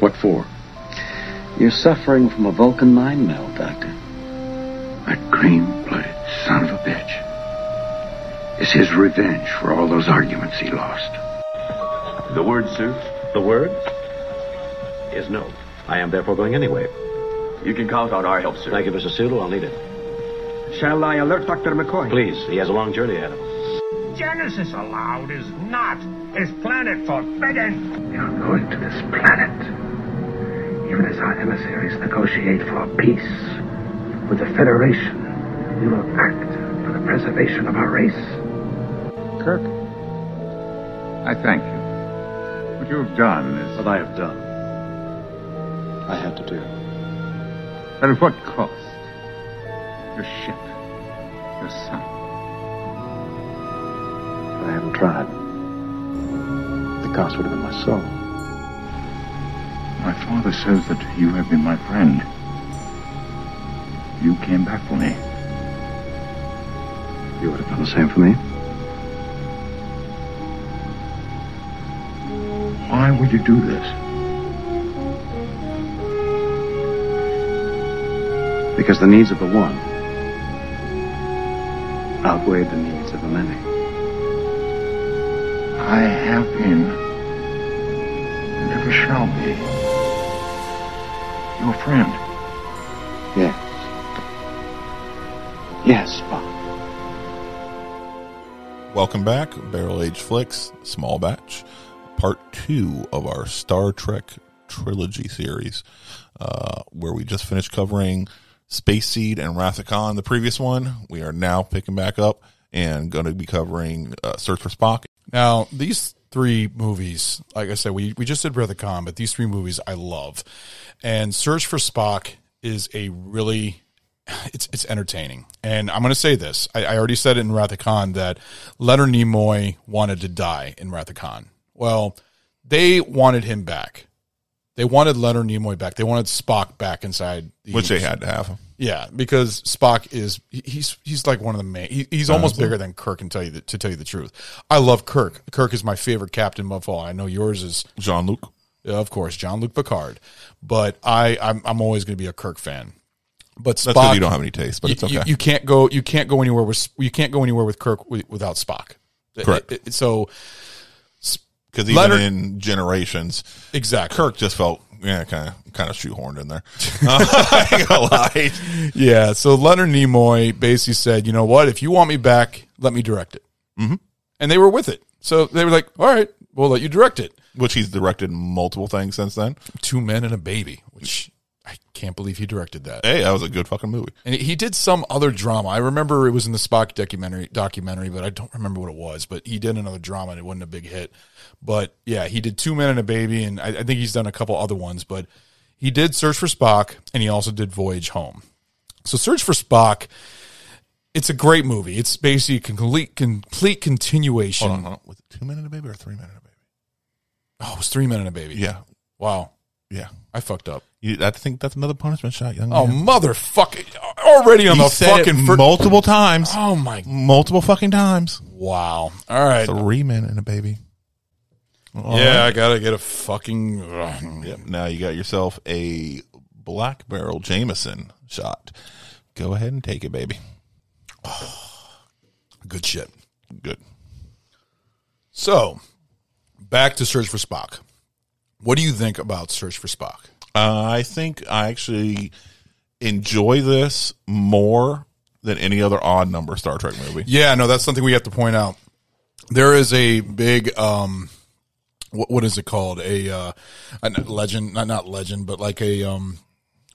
What for? you're suffering from a Vulcan mind meld, Doctor. That green-blooded son of a bitch. It's his revenge for all those arguments he lost. The word, sir? The word is no. I am therefore going anyway. You can count on our help, sir. Thank you, Mr. Sulu. I'll need it. Shall I alert Dr. McCoy? Please, he has a long journey ahead of him. Genesis allowed is not his planet forbidden. You're going to this planet. Even as our emissaries negotiate for peace with the Federation, we will act for the preservation of our race. Kirk, I thank you. What you have done is. What I have done, I had to do. But at what cost? Your ship, your son. If I hadn't tried, the cost would have been my soul. My father says that you have been my friend. You came back for me. You would have done the same for me. Why would you do this? Because the needs of the one outweighed the needs of the many. I have been, and ever shall be, your friend. Yes. Yes, Spock. Welcome back, Barrel Aged Flicks, small batch, part two of our Star Trek trilogy series, uh, where we just finished covering Space Seed and Wrath of Khan, the previous one. We are now picking back up and going to be covering uh, Search for Spock. Now, these three movies, like I said, we, we just did of Khan, but these three movies I love. And Search for Spock is a really it's it's entertaining. And I'm going to say this. I, I already said it in Wrath of Khan that Leonard Nimoy wanted to die in Wrath of Khan. Well, they wanted him back. They wanted Leonard Nimoy back. They wanted Spock back inside. The Which they had to have him. Yeah, because Spock is he- he's he's like one of the main. He, he's almost bigger than Kirk. And tell you the, to tell you the truth, I love Kirk. Kirk is my favorite captain of all. I know yours is Jean Luc. yeah, of course, John Luc Picard, but I I'm, I'm always going to be a Kirk fan. But Spock, That's because you don't have any taste, but you, it's okay. you, you can't go you can't go anywhere with you can't go anywhere with Kirk wi- without Spock. Correct. It- it- so Because even Leonard- in Generations, exactly, Kirk just felt yeah, kind of kind of shoehorned in there. Uh, I ain't gonna lie. yeah. So Leonard Nimoy basically said, you know what? If you want me back, let me direct it. Mm-hmm. And they were with it. So they were like, all right, we'll let you direct it. Which he's directed multiple things since then. Two Men and a Baby, which I can't believe he directed that. Hey, that was a good fucking movie. And he did some other drama. I remember it was in the Spock documentary, documentary, but I don't remember what it was. But he did another drama, and it wasn't a big hit. But yeah, he did Two Men and a Baby, and I, I think he's done a couple other ones. But he did Search for Spock, and he also did Voyage Home. So Search for Spock, it's a great movie. It's basically a complete complete continuation. Hold on, hold on. Was it two men and a baby or three men and a baby? Oh, it was Three Men and a Baby. Yeah, Wow, yeah. I fucked up. You, I think that's another punishment shot, young Oh, man. motherfucker! Already on He the said it fucking fir- multiple times. Oh my! Multiple fucking times. Wow. All right. Three men and a baby. All yeah, I gotta get a fucking. Yep. Now you got yourself a black barrel Jameson shot. Go ahead and take it, baby. Good shit. Good. So, back to Search for Spock. What do you think about Search for Spock? Uh, I think I actually enjoy this more than any other odd number Star Trek movie. Yeah, no, that's something we have to point out. There is a big um what what is it called? A uh a legend, not not legend, but like a um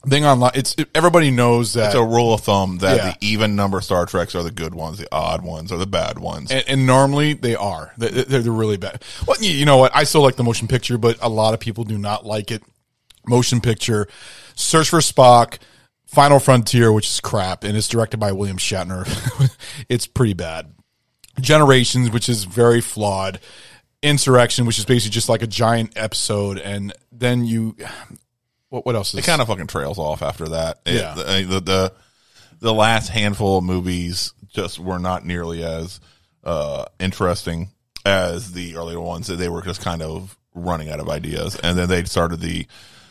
thing online. It's it, everybody knows that It's a rule of thumb that Yeah. the even number Star Treks are the good ones, the odd ones are the bad ones. and, and normally they are. They- They're, they're really bad. Well, you know what? I still like the motion picture, but a lot of people do not like it. motion picture. Search for Spock, Final Frontier, which is crap, and it's directed by William Shatner. it's pretty bad. Generations, which is very flawed. Insurrection, which is basically just like a giant episode, and then you, what what else? Is It kind of fucking trails off after that. It- Yeah. the, the the the last handful of movies just were not nearly as uh, interesting as the earlier ones. They were just kind of running out of ideas, and then they started the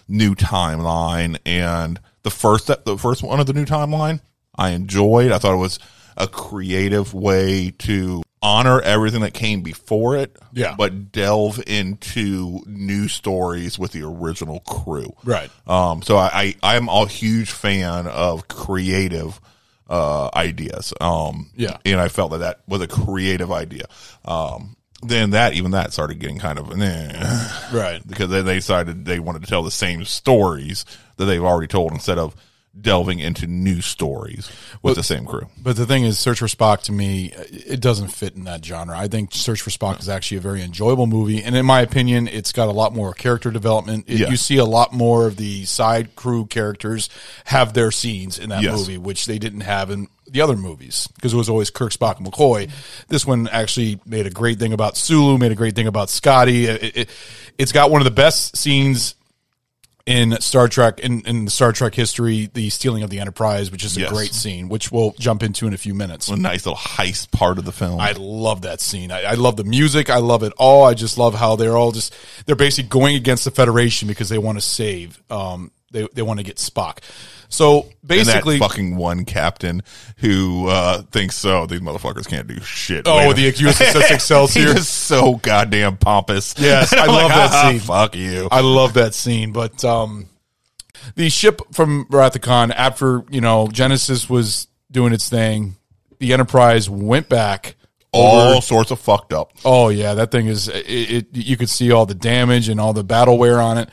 new timeline. And the first the first one of the new timeline, I enjoyed. I thought it was a creative way to honor everything that came before it, Yeah. but delve into new stories with the original crew. Right. Um, so I, I I'm a huge fan of creative uh, ideas. Um, Yeah. and I felt that that was a creative idea. Um, then that even that started getting kind of eh, Right. because then they decided they wanted to tell the same stories that they've already told instead of delving into new stories with the same crew. But the thing is, Search for Spock to me, it doesn't fit in that genre. I think Search for Spock is actually a very enjoyable movie, and in my opinion, it's got a lot more character development. It-. You see a lot more of the side crew characters have their scenes in that Yes. movie, which they didn't have in the other movies because it was always Kirk, Spock, and McCoy. This one actually made a great thing about Sulu, made a great thing about Scotty. It, it, it's got one of the best scenes in Star Trek in, in the Star Trek history, the stealing of the Enterprise, which is a Yes. great scene, which we'll jump into in a few minutes. A nice little heist part of the film. I love that scene. I, I love the music. I love it all. I just love how they're all just they're basically going against the Federation because they want to save. Um, they they want to get Spock. So basically, that fucking one captain who uh, thinks so. These motherfuckers can't do shit. Oh, the USS Excelsior. is so goddamn pompous. Yes, I love like, that "Ah, scene. Fuck you. I love that scene. But um, the ship from Wrath of Khan, after you know Genesis was doing its thing, the Enterprise went back. All over- sorts of fucked up. Oh yeah, that thing is. It, it you could see all the damage and all the battle wear on it.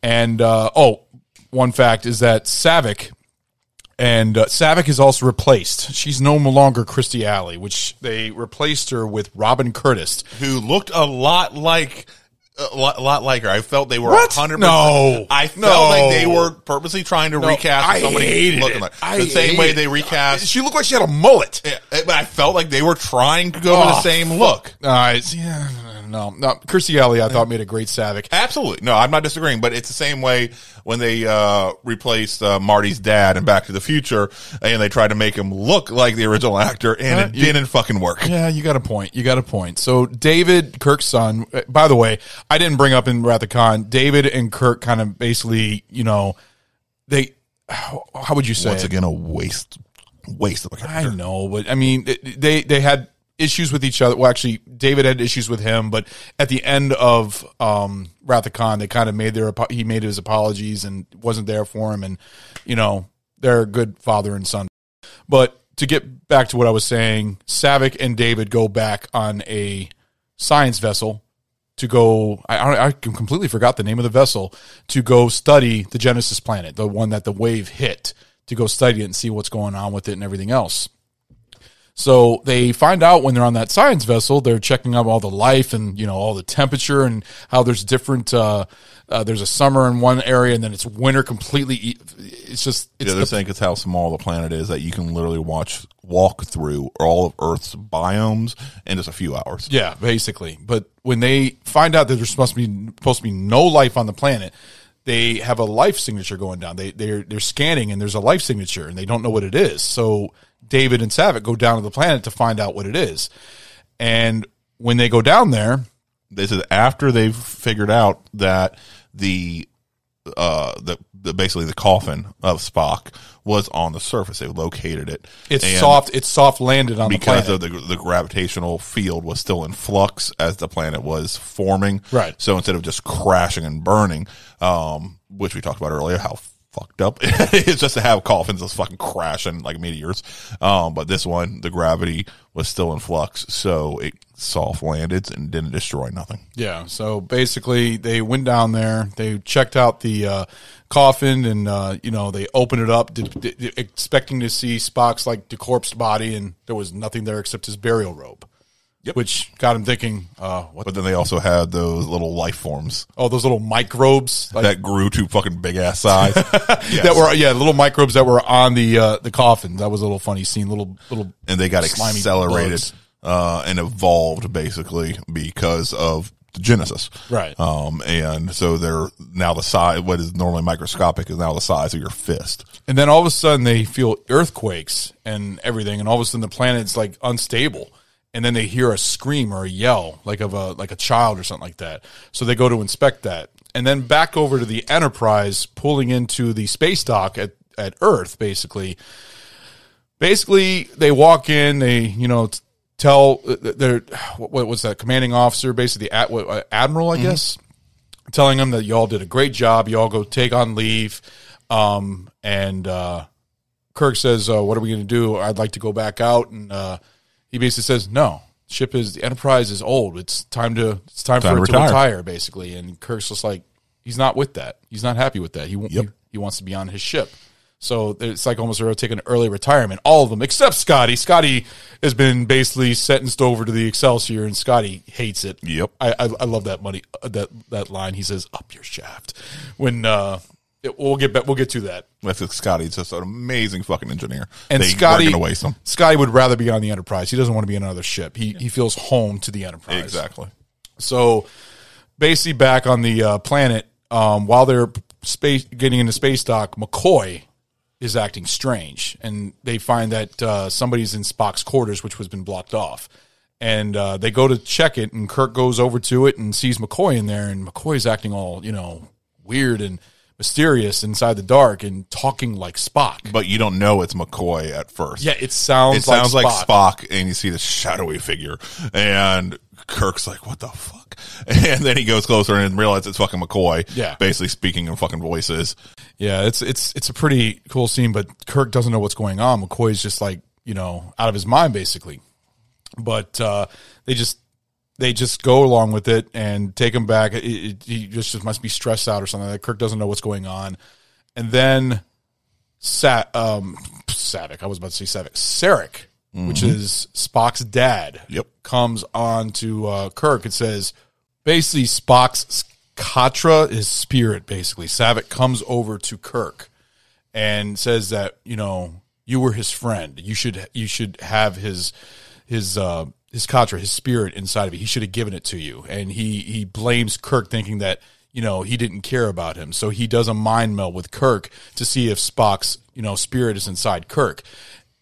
And uh, oh, one fact is that Saavik and uh, Saavik is also replaced. She's no longer Kirstie Alley, which they replaced her with Robin Curtis. Who looked a lot like. A lot, lot like her. I felt they were? 100%. No. I felt No. like they were purposely trying to No, recast I somebody hated looking it. like I the same way they recast. She looked like she had a mullet. Yeah, but I felt like they were trying to go for the Oh, same look. Uh, yeah, no, no. Kirstie Alley, I thought made a great Saavik. Absolutely. No, I'm not disagreeing, but it's the same way when they uh, replaced uh, Marty's dad in Back to the Future and they tried to make him look like the original actor and Uh, it you- didn't fucking work. Yeah, you got a point. You got a point. So David Kirk's son. uh, By the way, I didn't bring up in Wrath of Khan. David and Kirk kind of basically, you know, they. How, how would you say? Once it? again, a waste, waste of a character. I know, but I mean, they they had issues with each other. Well, actually, David had issues with him, but at the end of um, Wrath of Khan, they kind of made their he made his apologies and wasn't there for him, and you know, they're a good father and son. But to get back to what I was saying, Saavik and David go back on a science vessel to go. I, I I completely forgot the name of the vessel to go study the Genesis planet, the one that the wave hit, to go study it and see what's going on with it and everything else. So they find out when they're on that science vessel, they're checking out all the life and you know all the temperature and how there's different. Uh, uh, there's a summer in one area and then it's winter completely. It's just it's Yeah, they're the- saying it's how small the planet is that you can literally watch walk through all of Earth's biomes in just a few hours. Yeah, basically. But when they find out that there's supposed to be supposed to be no life on the planet, they have a life signature going down. They they're they're scanning and there's a life signature and they don't know what it is. So David and Saavik go down to the planet to find out what it is. And when they go down there, They said after they've figured out that the uh the, the basically the coffin of Spock was on the surface, they located it. it's soft. It's soft landed on the because planet. of the the gravitational field was still in flux as the planet was forming. Right. So instead of just crashing and burning, um, which we talked about earlier, how fucked up it is just to have coffins just fucking crashing like meteors. Um, but this one, the gravity was still in flux, so it soft landed and didn't destroy nothing. Yeah. So basically, they went down there. They checked out the uh, coffin, and uh, you know they opened it up, did, did- expecting to see Spock's like decorpsed body, and there was nothing there except his burial robe. Which got him thinking, uh, what? But then they also had those little life forms oh, those little microbes like, that grew to fucking big ass size. Yes. that were yeah, little microbes that were on the uh, the coffin. That was a little funny scene. Little little and they got accelerated uh, and evolved basically because of the Genesis. Right. Um, and so they're now the size, what is normally microscopic is now the size of your fist. And then all of a sudden they feel earthquakes and everything, and all of a sudden the planet's like unstable. And then they hear a scream or a yell, like of a like a child or something like that. So they go to inspect that, and then back over to the Enterprise, pulling into the space dock at at Earth, basically. Basically, they walk in, they you know tell their what was that commanding officer, basically the uh, admiral, I guess, telling them that y'all did a great job. Y'all go take on leave, um, and uh, Kirk says, uh, "What are we going to do? I'd like to go back out." And uh, he basically says, "No, ship is the Enterprise is old. It's time to it's time, Time for to it to retire." retire." Basically, and Kirk's just like he's not with that. He's not happy with that. He Yep. he, he wants to be on his ship. So it's like almost they're taking an early retirement. All of them except Scotty. Scotty has been basically sentenced over to the Excelsior, and Scotty hates it. Yep. I I, I love that money uh, that that line. He says, "Up your shaft." When uh, we'll get back, we'll get to that. That's because Scotty's just an amazing fucking engineer. And they Scotty, gonna waste him. Scotty would rather be on the Enterprise. He doesn't want to be on another ship. He he feels home to the Enterprise. Exactly. So basically, back on the uh, planet, um, while they're space getting into space dock, McCoy is acting strange, and they find that uh, somebody's in Spock's quarters, which was been blocked off. And uh, they go to check it, and Kirk goes over to it and sees McCoy in there, and McCoy's acting all you know weird and mysterious inside the dark and talking like Spock. But you don't know it's McCoy at first. Yeah, it sounds it sounds like like Spock. Spock. and you see the shadowy figure, and Kirk's like, "What the fuck?" And then he goes closer and realizes it's fucking McCoy. Yeah. basically speaking in fucking voices. Yeah, it's it's it's a pretty cool scene, but Kirk doesn't know what's going on. McCoy's just like you know out of his mind basically. But uh, they just they just go along with it and take him back. It, it, he just, just must be stressed out or something. Like Kirk doesn't know what's going on, and then Sa- um, Saavik. I was about to say Saavik. Sarek, which is Spock's dad. Yep. comes on to uh, Kirk and says, basically Spock's Katra is spirit. Basically, Savick comes over to Kirk and says that you know you were his friend. You should you should have his his uh, his Katra, his spirit inside of you. He should have given it to you. And he he blames Kirk, thinking that you know he didn't care about him. So he does a mind meld with Kirk to see if Spock's you know spirit is inside Kirk,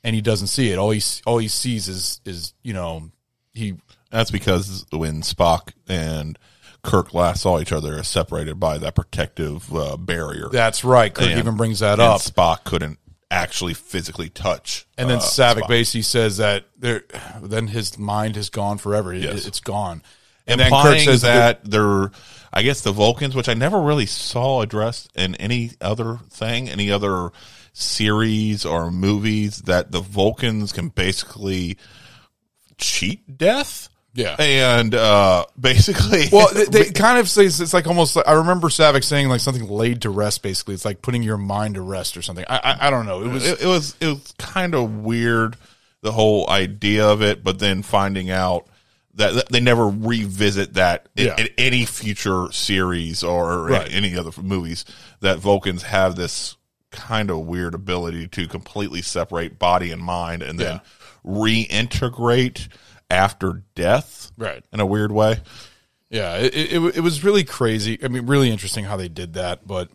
and he doesn't see it. All he all he sees is is you know he That's because when Spock and Kirk last saw each other, separated by that protective uh, barrier. that's right. Kirk And- even brings that up. Spock couldn't actually physically touch. And then uh, Savick Spock. basically says that there, then his mind has gone forever. It- Yes. It's gone. And then Kirk says that they're, I guess the Vulcans, which I never really saw addressed in any other thing, any other series or movies, that the Vulcans can basically cheat death. Yeah. and uh, basically, well, they, they kind of say it's, it's like almost. Like, I remember Savick saying like something laid to rest. Basically, it's like putting your mind to rest or something. I I, I don't know. It was it, it was it was kind of weird the whole idea of it, but then finding out that, they never revisit that in, Yeah. in any future series or Right. any other movies that Vulcans have this kind of weird ability to completely separate body and mind and then reintegrate after death, Right. In a weird way. yeah. It, it it was really crazy. I mean, really interesting how they did that. But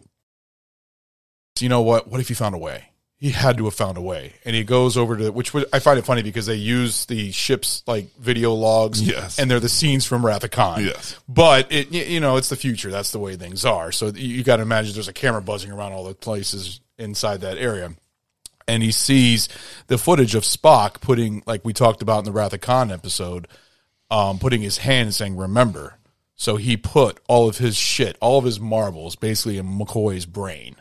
you know what? What if he found a way? He had to have found a way, and he goes over to which was, I find it funny because they use the ship's like video logs, Yes. and they're the scenes from Wrath of Khan, Yes. But it, you know, it's the future. That's the way things are. So you, you got to imagine there's a camera buzzing around all the places inside that area, and he sees the footage of Spock putting, like we talked about in the Wrath of Khan episode, um, putting his hand and saying "Remember." So he put all of his shit, all of his marbles, basically in McCoy's brain,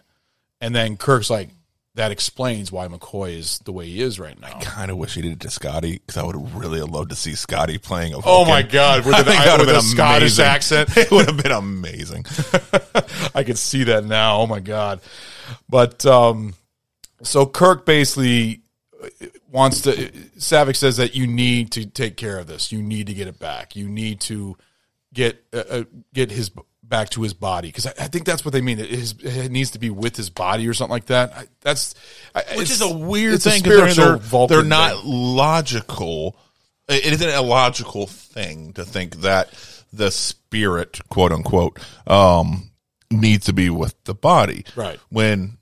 and then Kirk's like, "That explains why McCoy is the way he is right now." I kind of wish he did it to Scotty because I would have really loved to see Scotty playing a Oh my God, with I think that would have a Scottish amazing. accent. It would have been amazing. I could see that now. Oh my god! But um, so Kirk basically wants to. Savick says that you need to take care of this. You need to get it back. You need to get uh, uh, get his back to his body because I, I think that's what they mean. It, it needs to be with his body or something like that. I, that's I- which is a weird thing because they're, they're, they're not thing. logical. It isn't a logical thing to think that the spirit, quote unquote, um, needs to be with the body. Right. When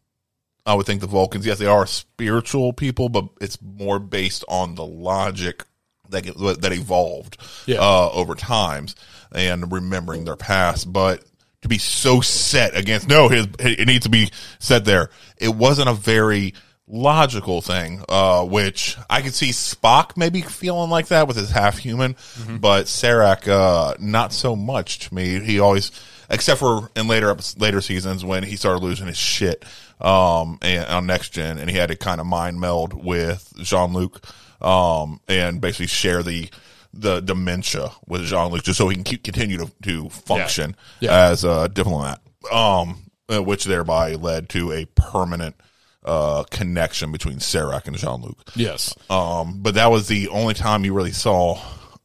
I would think the Vulcans, yes, they are spiritual people, but it's more based on the logic that that evolved Yeah. uh, over times and remembering their past. But to be so set against no, his it needs to be set there. It wasn't a very logical thing, uh, which I could see Spock maybe feeling like that with his half human, but Sarek, uh, not so much to me. He always, except for in later later seasons when he started losing his shit, um, and on next gen and he had to kind of mind meld with Jean Luc, um, and basically share the, the dementia with Jean Luc just so he can keep, continue to, to function Yeah. as a diplomat, um, uh, which thereby led to a permanent, uh, connection between Sarek and Jean Luc. Yes. Um, but that was the only time you really saw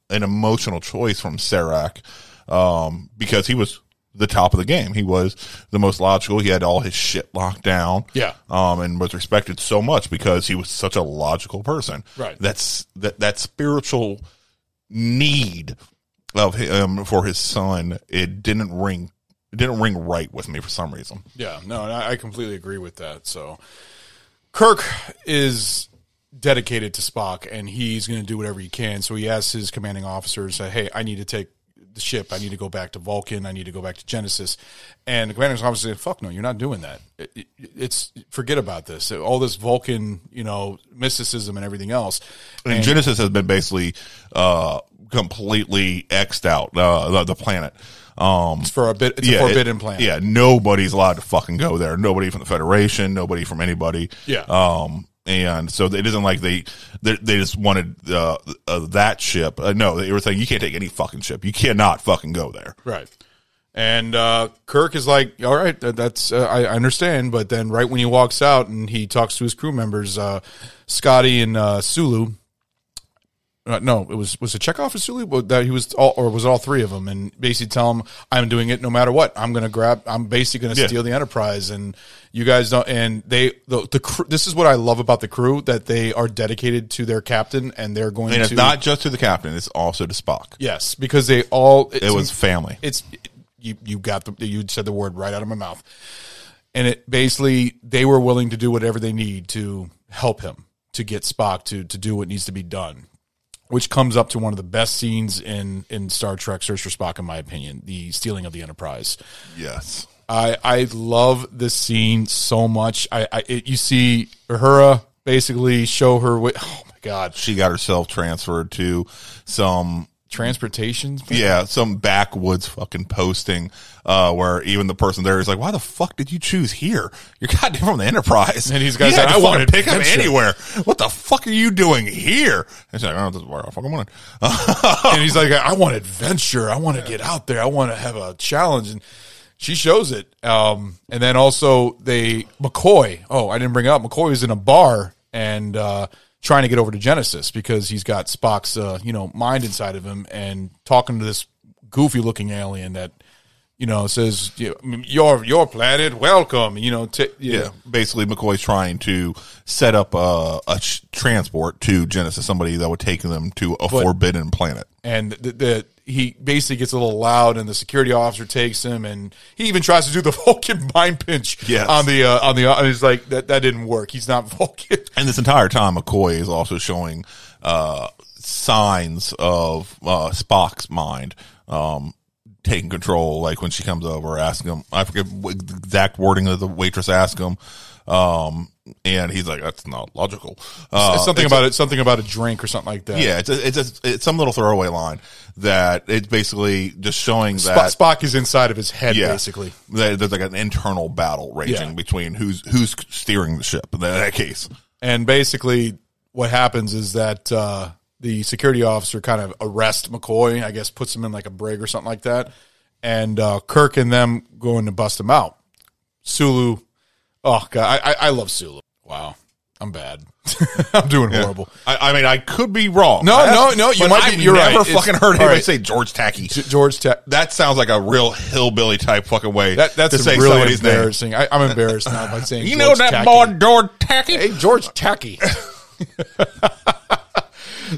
an emotional choice from Sarek, um, because he was the top of the game. He was the most logical. He had all his shit locked down. Yeah. Um, and was respected so much because he was such a logical person. Right. That's that, that spiritual need of him for his son. It didn't ring, it didn't ring right with me for some reason. Yeah, no, and I, completely agree with that. So, Kirk is dedicated to Spock, and he's going to do whatever he can. So he asks his commanding officers, uh, "Hey, I need to take the ship. I need to go back to Vulcan. I need to go back to Genesis." And the commanding officer said, "Fuck no, you're not doing that. It, it- it's forget about this. All this Vulcan, you know, mysticism and everything else." And, Genesis has been basically uh, completely xed out uh, the, the planet. Um, It's for a bit. It's a it- forbidden planet. Yeah, nobody's allowed to fucking go there. Nobody from the Federation. Nobody from anybody. Yeah. Um, and so it isn't like they they, they just wanted uh, uh, that ship. Uh, no, they were saying you can't take any fucking ship. You cannot fucking go there. Right. And uh, Kirk is like, all right, that's uh, I I understand. But then, right when he walks out and he talks to his crew members, uh, Scotty and uh, Sulu. Uh, no, it was was it Chekov or Sulu? That he was all, or was it all three of them? And basically tell him, I'm doing it no matter what. I'm going to grab. I'm basically going to Yeah. steal the Enterprise, and you guys don't. And they the the crew. This is what I love about the crew that they are dedicated to their captain, and they're going And it's to not just to the captain; it's also to Spock. Yes, because they all It was family. It's you. You got the. You said the word right out of my mouth, and it basically they were willing to do whatever they need to help him to get Spock to to do what needs to be done, which comes up to one of the best scenes in in Star Trek: Search for Spock, in my opinion, the stealing of the Enterprise. Yes. I I love this scene so much. I, I it, you see Uhura basically show her. Wi- oh my god, She got herself transferred to some transportation. Yeah, some backwoods fucking posting, uh, where even the person there is like, "Why the fuck did you choose here? You're goddamn from the Enterprise." And these guys You said, had to "I fucking wanted pick up anywhere. What the fuck are you doing here? And she's like, "Oh, this is where I fucking wanted." and he's like, I want adventure. I want to get out there. I want to have a challenge. And she shows it. Um, and then also they McCoy. Oh, I didn't bring up. McCoy was in a bar and uh, trying to get over to Genesis because he's got Spock's uh, you know mind inside of him and talking to this goofy looking alien that you know says you your your planet welcome. You know, t- yeah, basically, McCoy's trying to set up a, a transport to Genesis, somebody that would take them to a But- forbidden planet. and the, the he basically gets a little loud, and the security officer takes him, and he even tries to do the Vulcan mind pinch Yes. on the uh, on the. And he's like, that that didn't work. He's not Vulcan. And this entire time, McCoy is also showing uh, signs of uh, Spock's mind um, taking control. Like when she comes over, asking him, I forget what the exact wording that the waitress asked him, um, and he's like, "That's not logical." Uh, something it's about it. Something about a drink or something like that. yeah, it's a, it's a, it's some little throwaway line that it's basically just showing that Spock is inside of his head, yeah, basically. there's like an internal battle raging Yeah. between who's who's steering the ship in that case. And basically, what happens is that uh, the security officer kind of arrests McCoy. I guess puts him in like a brig or something like that. And uh, Kirk and them going to bust him out. Sulu, oh god, I, I, I love Sulu. Wow, I'm bad. I'm doing horrible. I, I mean, I could be wrong. No, no, no, you might be- I've you're never right. It's- fucking heard anybody right. say George Tacky. G- George Tech. That sounds like a real hillbilly type fucking way That, that's to say really somebody's name. embarrassing. I, I'm embarrassed now by saying You George know that Tacky. boy George Tacky? Hey, George Tacky.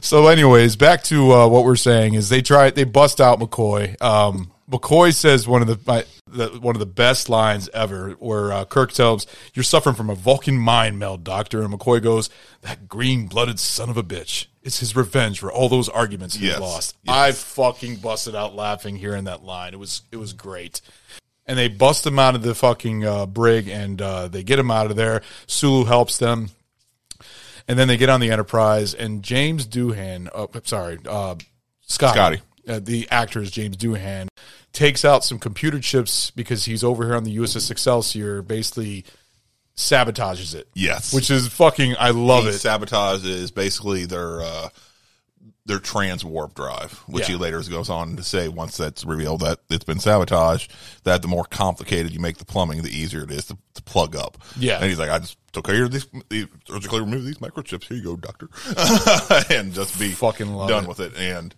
so, anyways, back to uh, what we're saying is they try they bust out McCoy. Um, McCoy says one of the, my, the one of the best lines ever, where uh, Kirk tells "You're suffering from a Vulcan mind meld, Doctor," and McCoy goes, "That green blooded son of a bitch." It's his revenge for all those arguments he Yes. lost. Yes. I fucking busted out laughing hearing that line. It was it was great and they bust him out of the fucking uh, brig and uh, they get him out of there. Sulu helps them, and then they get on the Enterprise. And James Doohan, oh, sorry, uh, Scotty, Scotty. Uh, the actor is James Doohan, takes out some computer chips because he's over here on the USS Excelsior, basically sabotages it. Yes. which is fucking. I love he it. sabotages basically their uh, their trans warp drive, which Yeah. he later goes on to say once that's revealed that it's been sabotaged, that the more complicated you make the plumbing, the easier it is to, to plug up. Yeah. and he's like, I just took care of these, these surgically remove these microchips. Here you go, doctor, and just be Fucking done it. with it. And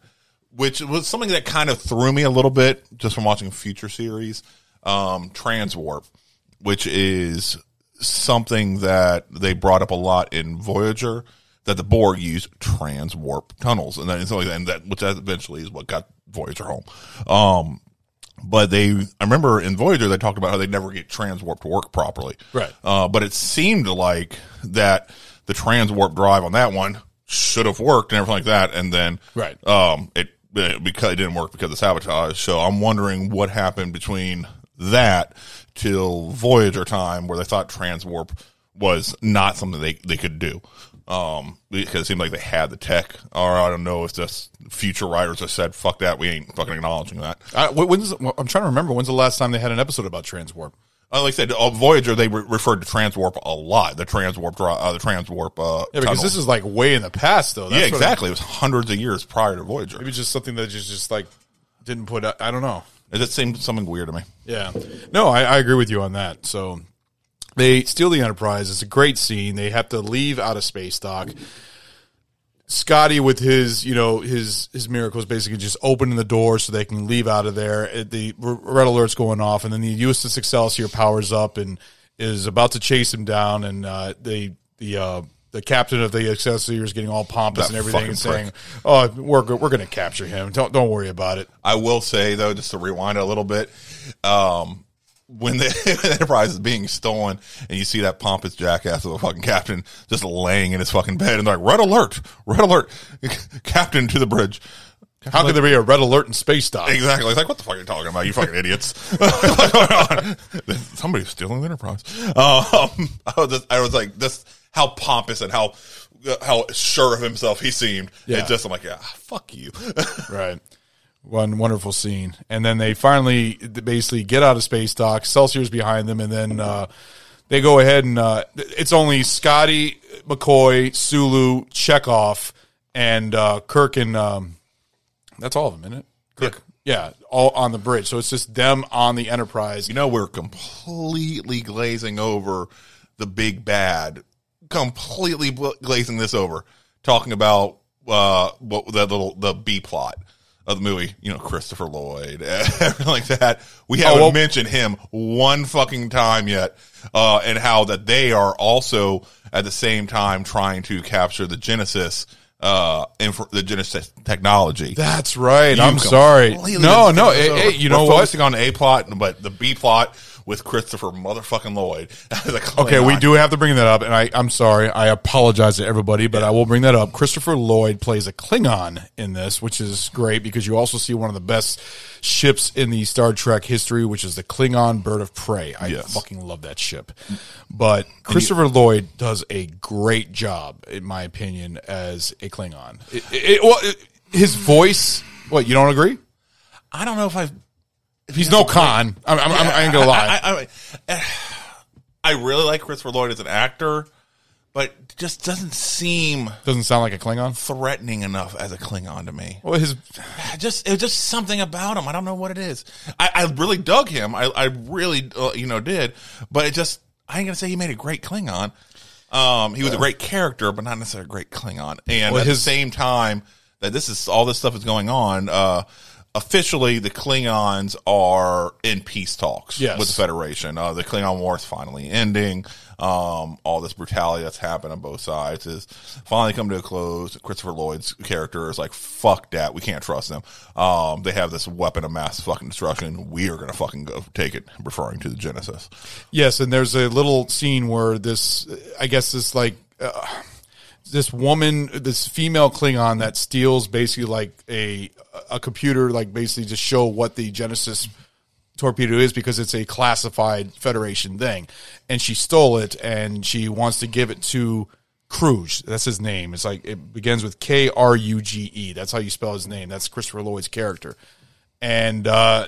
which was something that kind of threw me a little bit just from watching future series, um, trans warp, which is something that they brought up a lot in Voyager that the Borg used trans warp tunnels and then something like that, and that which eventually is what got Voyager home. Um, but they, I remember in Voyager they talked about how they never get trans warp to work properly. Right. Uh, but it seemed like that the trans warp drive on that one should have worked and everything like that, and then Right. um, it, it because it didn't work because of sabotage. So I'm wondering what happened between that till Voyager time, where they thought transwarp was not something they they could do. Um, because it seemed like they had the tech, or I don't know if just future writers have said, "Fuck that, we ain't fucking acknowledging that." I, when's, I'm trying to remember when's the last time they had an episode about transwarp. Uh, like I said, uh, Voyager they re- referred to transwarp a lot. The transwarp, uh, the transwarp. Uh, Yeah, because this is like way in the past, though. yeah, That's what- exactly. It was hundreds of years prior to Voyager. Maybe just something that just just like didn't put. I don't know. It just seemed something weird to me. Yeah, no, I, I agree with you on that. So they steal the Enterprise. It's a great scene. They have to leave out of space dock. Scotty with his, you know, his his miracles basically just opening the door so they can leave out of there. The red alert's going off, and then the USS Excelsior powers up and is about to chase him down, and uh, they the uh, the captain of the Excelsior is getting all pompous That and everything, and saying, "Oh, we're we're going to capture him. Don't don't worry about it." I will say though, just to rewind a little bit, um, when the Enterprise is being stolen and you see that pompous jackass of a fucking captain just laying in his fucking bed and they're like, red alert, red alert, captain to the bridge. How could there be a red alert in space dock? Exactly. It's like, what the fuck are you talking about? You fucking idiots. What's going on? Somebody's stealing the Enterprise. Um, I was, just, I was like, this, how pompous and how, how sure of himself he seemed. Yeah. It just, I'm like, yeah, fuck you. Right. One wonderful scene. And then they finally basically get out of space dock. Celsius behind them, and then uh, they go ahead and uh, it's only Scotty, McCoy, Sulu, Chekov, and uh, Kirk and um, that's all of them, isn't it? Kirk. Yeah. all on the bridge. So it's just them on the Enterprise. You know, we're completely glazing over the big bad, completely glazing this over, talking about uh, what the little the B plot of the movie. You know, Christopher Lloyd, everything like that. We haven't well- mentioned him one fucking time yet, uh, and how that they are also at the same time trying to capture the Genesis. Uh, inf- the Genesis technology. That's right. You I'm sorry. No, no. skipped Hey, this hey, over. you We're know what? Focusing on the A plot, but the B plot with Christopher motherfucking Lloyd. as oh Okay, we do have to bring that up, and I, I'm sorry. I apologize to everybody, but I will bring that up. Christopher Lloyd plays a Klingon in this, which is great because you also see one of the best ships in the Star Trek history, which is the Klingon Bird of Prey. I Yes. fucking love that ship. But Christopher Lloyd does a great job, in my opinion, as a Klingon. It, it, well, it, his voice. What you don't agree? I don't know if I've. He's no con. I'm, I'm, I'm, I ain't gonna lie. I, I, I, I really like Christopher Lloyd as an actor, but just doesn't seem Doesn't sound like a Klingon. threatening enough as a Klingon to me. Well, his Just it was just something about him. I don't know what it is. I, I really dug him. I, I really uh, you know did, but it just I ain't gonna say he made a great Klingon. Um, he was a great character, but not necessarily a great Klingon. And at his- the same time that this is all this stuff is going on, uh, officially the Klingons are in peace talks Yes. with the Federation. Uh, the Klingon War is finally ending. Um, all this brutality that's happened on both sides is finally come to a close. Christopher Lloyd's character is like, fuck that. We can't trust them. Um, they have this weapon of mass fucking destruction. We are going to fucking go take it, referring to the Genesis. Yes, and there's a little scene where this, I guess, this like uh, this woman, this female Klingon that steals basically like a a computer, like basically to show what the Genesis torpedo is because it's a classified Federation thing, and she stole it and she wants to give it to. Kruge, that's his name. It's like it begins with K R U G E. That's how you spell his name. That's Christopher Lloyd's character. And uh,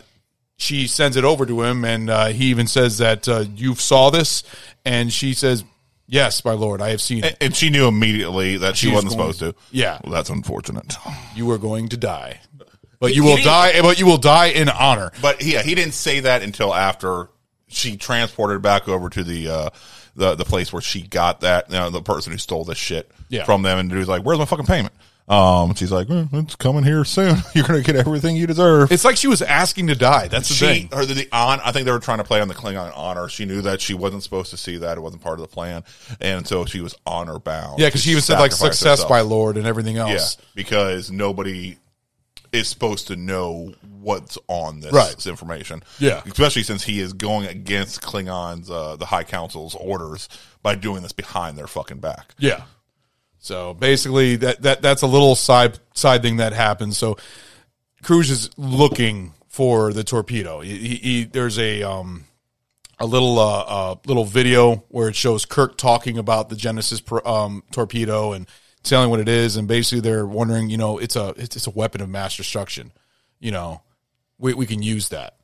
she sends it over to him, and uh, he even says that uh, you saw this, and she says, "Yes, my lord, I have seen it. And, she knew immediately that she She's wasn't going- supposed to. Yeah. Well, that's unfortunate. You are going to die, but you will die. But you will die in honor." But yeah, he didn't say that until after she transported back over to the uh, the the place where she got that. You know, the person who stole this shit Yeah. from them, and he was like, "Where's my fucking payment?" Um, she's like, "Eh, "It's coming here soon. You're gonna get everything you deserve." It's like she was asking to die. That's the she, thing. her the on. I think they were trying to play on the Klingon honor. She knew that she wasn't supposed to see that. It wasn't part of the plan, and so she was honor bound. Yeah, because she even said like success herself. by Lord and everything else. Yeah, because nobody is supposed to know what's on this, Right. this information. Yeah. especially since he is going against Klingons, uh, the High Council's orders by doing this behind their fucking back. Yeah. So basically, that that that's a little side side thing that happens. So Kruge is looking for the torpedo. He, he, he- there's a um a little uh, uh little video where it shows Kirk talking about the Genesis um torpedo and telling what it is, and basically they're wondering, you know, it's a it's, it's a weapon of mass destruction. You know, we we can use that.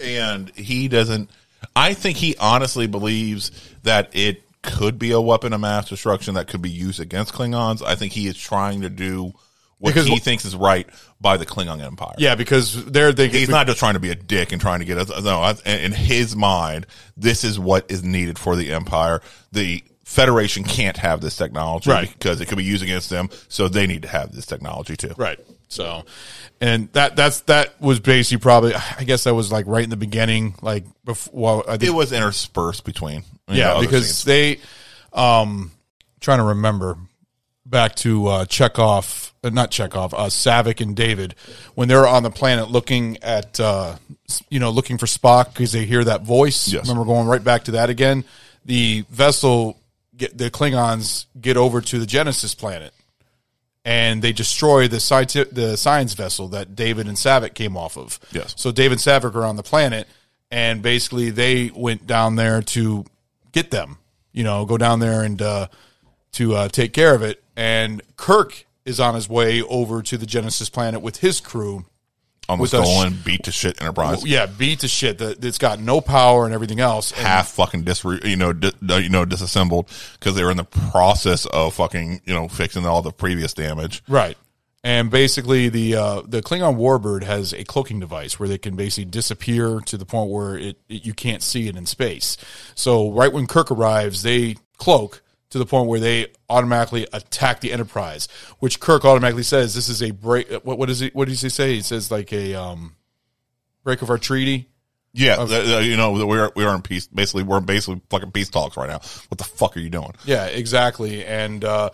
And he doesn't. I think he honestly believes that it could be a weapon of mass destruction that could be used against Klingons. I think he is trying to do what Because he thinks is right by the Klingon Empire. Yeah, because they're thinking He's not just trying to be a dick and trying to get us. No, I- in his mind, this is what is needed for the Empire. The Federation can't have this technology Right. because it could be used against them. So they need to have this technology too. Right. So, and that that's that was basically probably I guess that was like right in the beginning, like before. Well, I think, It was interspersed between. you know, yeah, other because scenes. they, um, trying to remember back to uh, Chekov, uh, not Chekov, uh, Saavik and David when they're on the planet looking at, uh, you know, looking for Spock because they hear that voice. Yes. Remember going right back to that again. The vessel, get the Klingons get over to the Genesis planet and they destroy the sci- the science vessel that David and Saavik came off of. Yes. So David and Saavik are on the planet, and basically they went down there to get them. You know, go down there and uh, to uh, take care of it. And Kirk is on his way over to the Genesis planet with his crew. On the with a sh- stolen, beat to shit Enterprise. Yeah, beat to shit. That it's got no power and everything else. And- half fucking dis you know di, you know disassembled because they were in the process of fucking you know fixing all the previous damage. Right. And basically, the uh, the Klingon Warbird has a cloaking device where they can basically disappear to the point where it, it you can't see it in space. So right when Kirk arrives, they cloak to the point where they automatically attack the Enterprise, which Kirk automatically says this is a break. What what is it? What does he say? He says like a um, break of our treaty. Yeah, the- the- you know we're we are in peace. Basically, we're basically fucking peace talks right now. What the fuck are you doing? Yeah, exactly. And uh,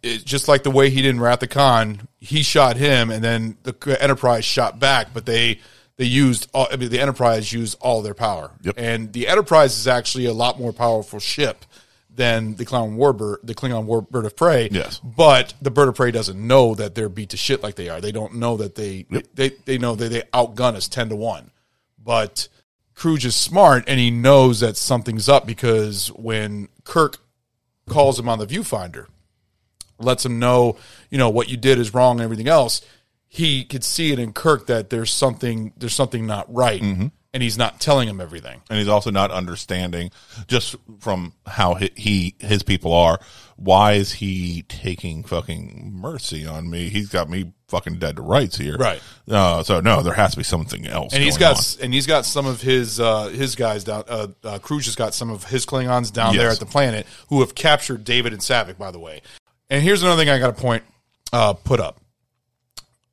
it, just like the way he did in Wrath the Khan, he shot him, and then the Enterprise shot back. But they they used all, I mean the Enterprise used all their power, Yep. and the Enterprise is actually a lot more powerful ship than the Klingon Warbird, the Klingon War Bird of Prey. Yes. but the Bird of Prey doesn't know that they're beat to shit like they are. They don't know that they Yep. they they know that they outgun us ten to one, but. Kruge is smart and he knows that something's up because when Kirk calls him on the viewfinder, lets him know, you know, what you did is wrong and everything else, he could see it in Kirk that there's something there's something not right. Mm-hmm. And he's not telling him everything. and he's also not understanding just from how he, he his people are. Why is he taking fucking mercy on me? He's got me fucking dead to rights here, Right. Uh, so no, there has to be something else. And he's got and he's got some of his uh, his guys down. Uh, uh, Kruge has got some of his Klingons down there at the planet who have captured David and Saavik. By the way, and here's another thing I got to point uh, put up.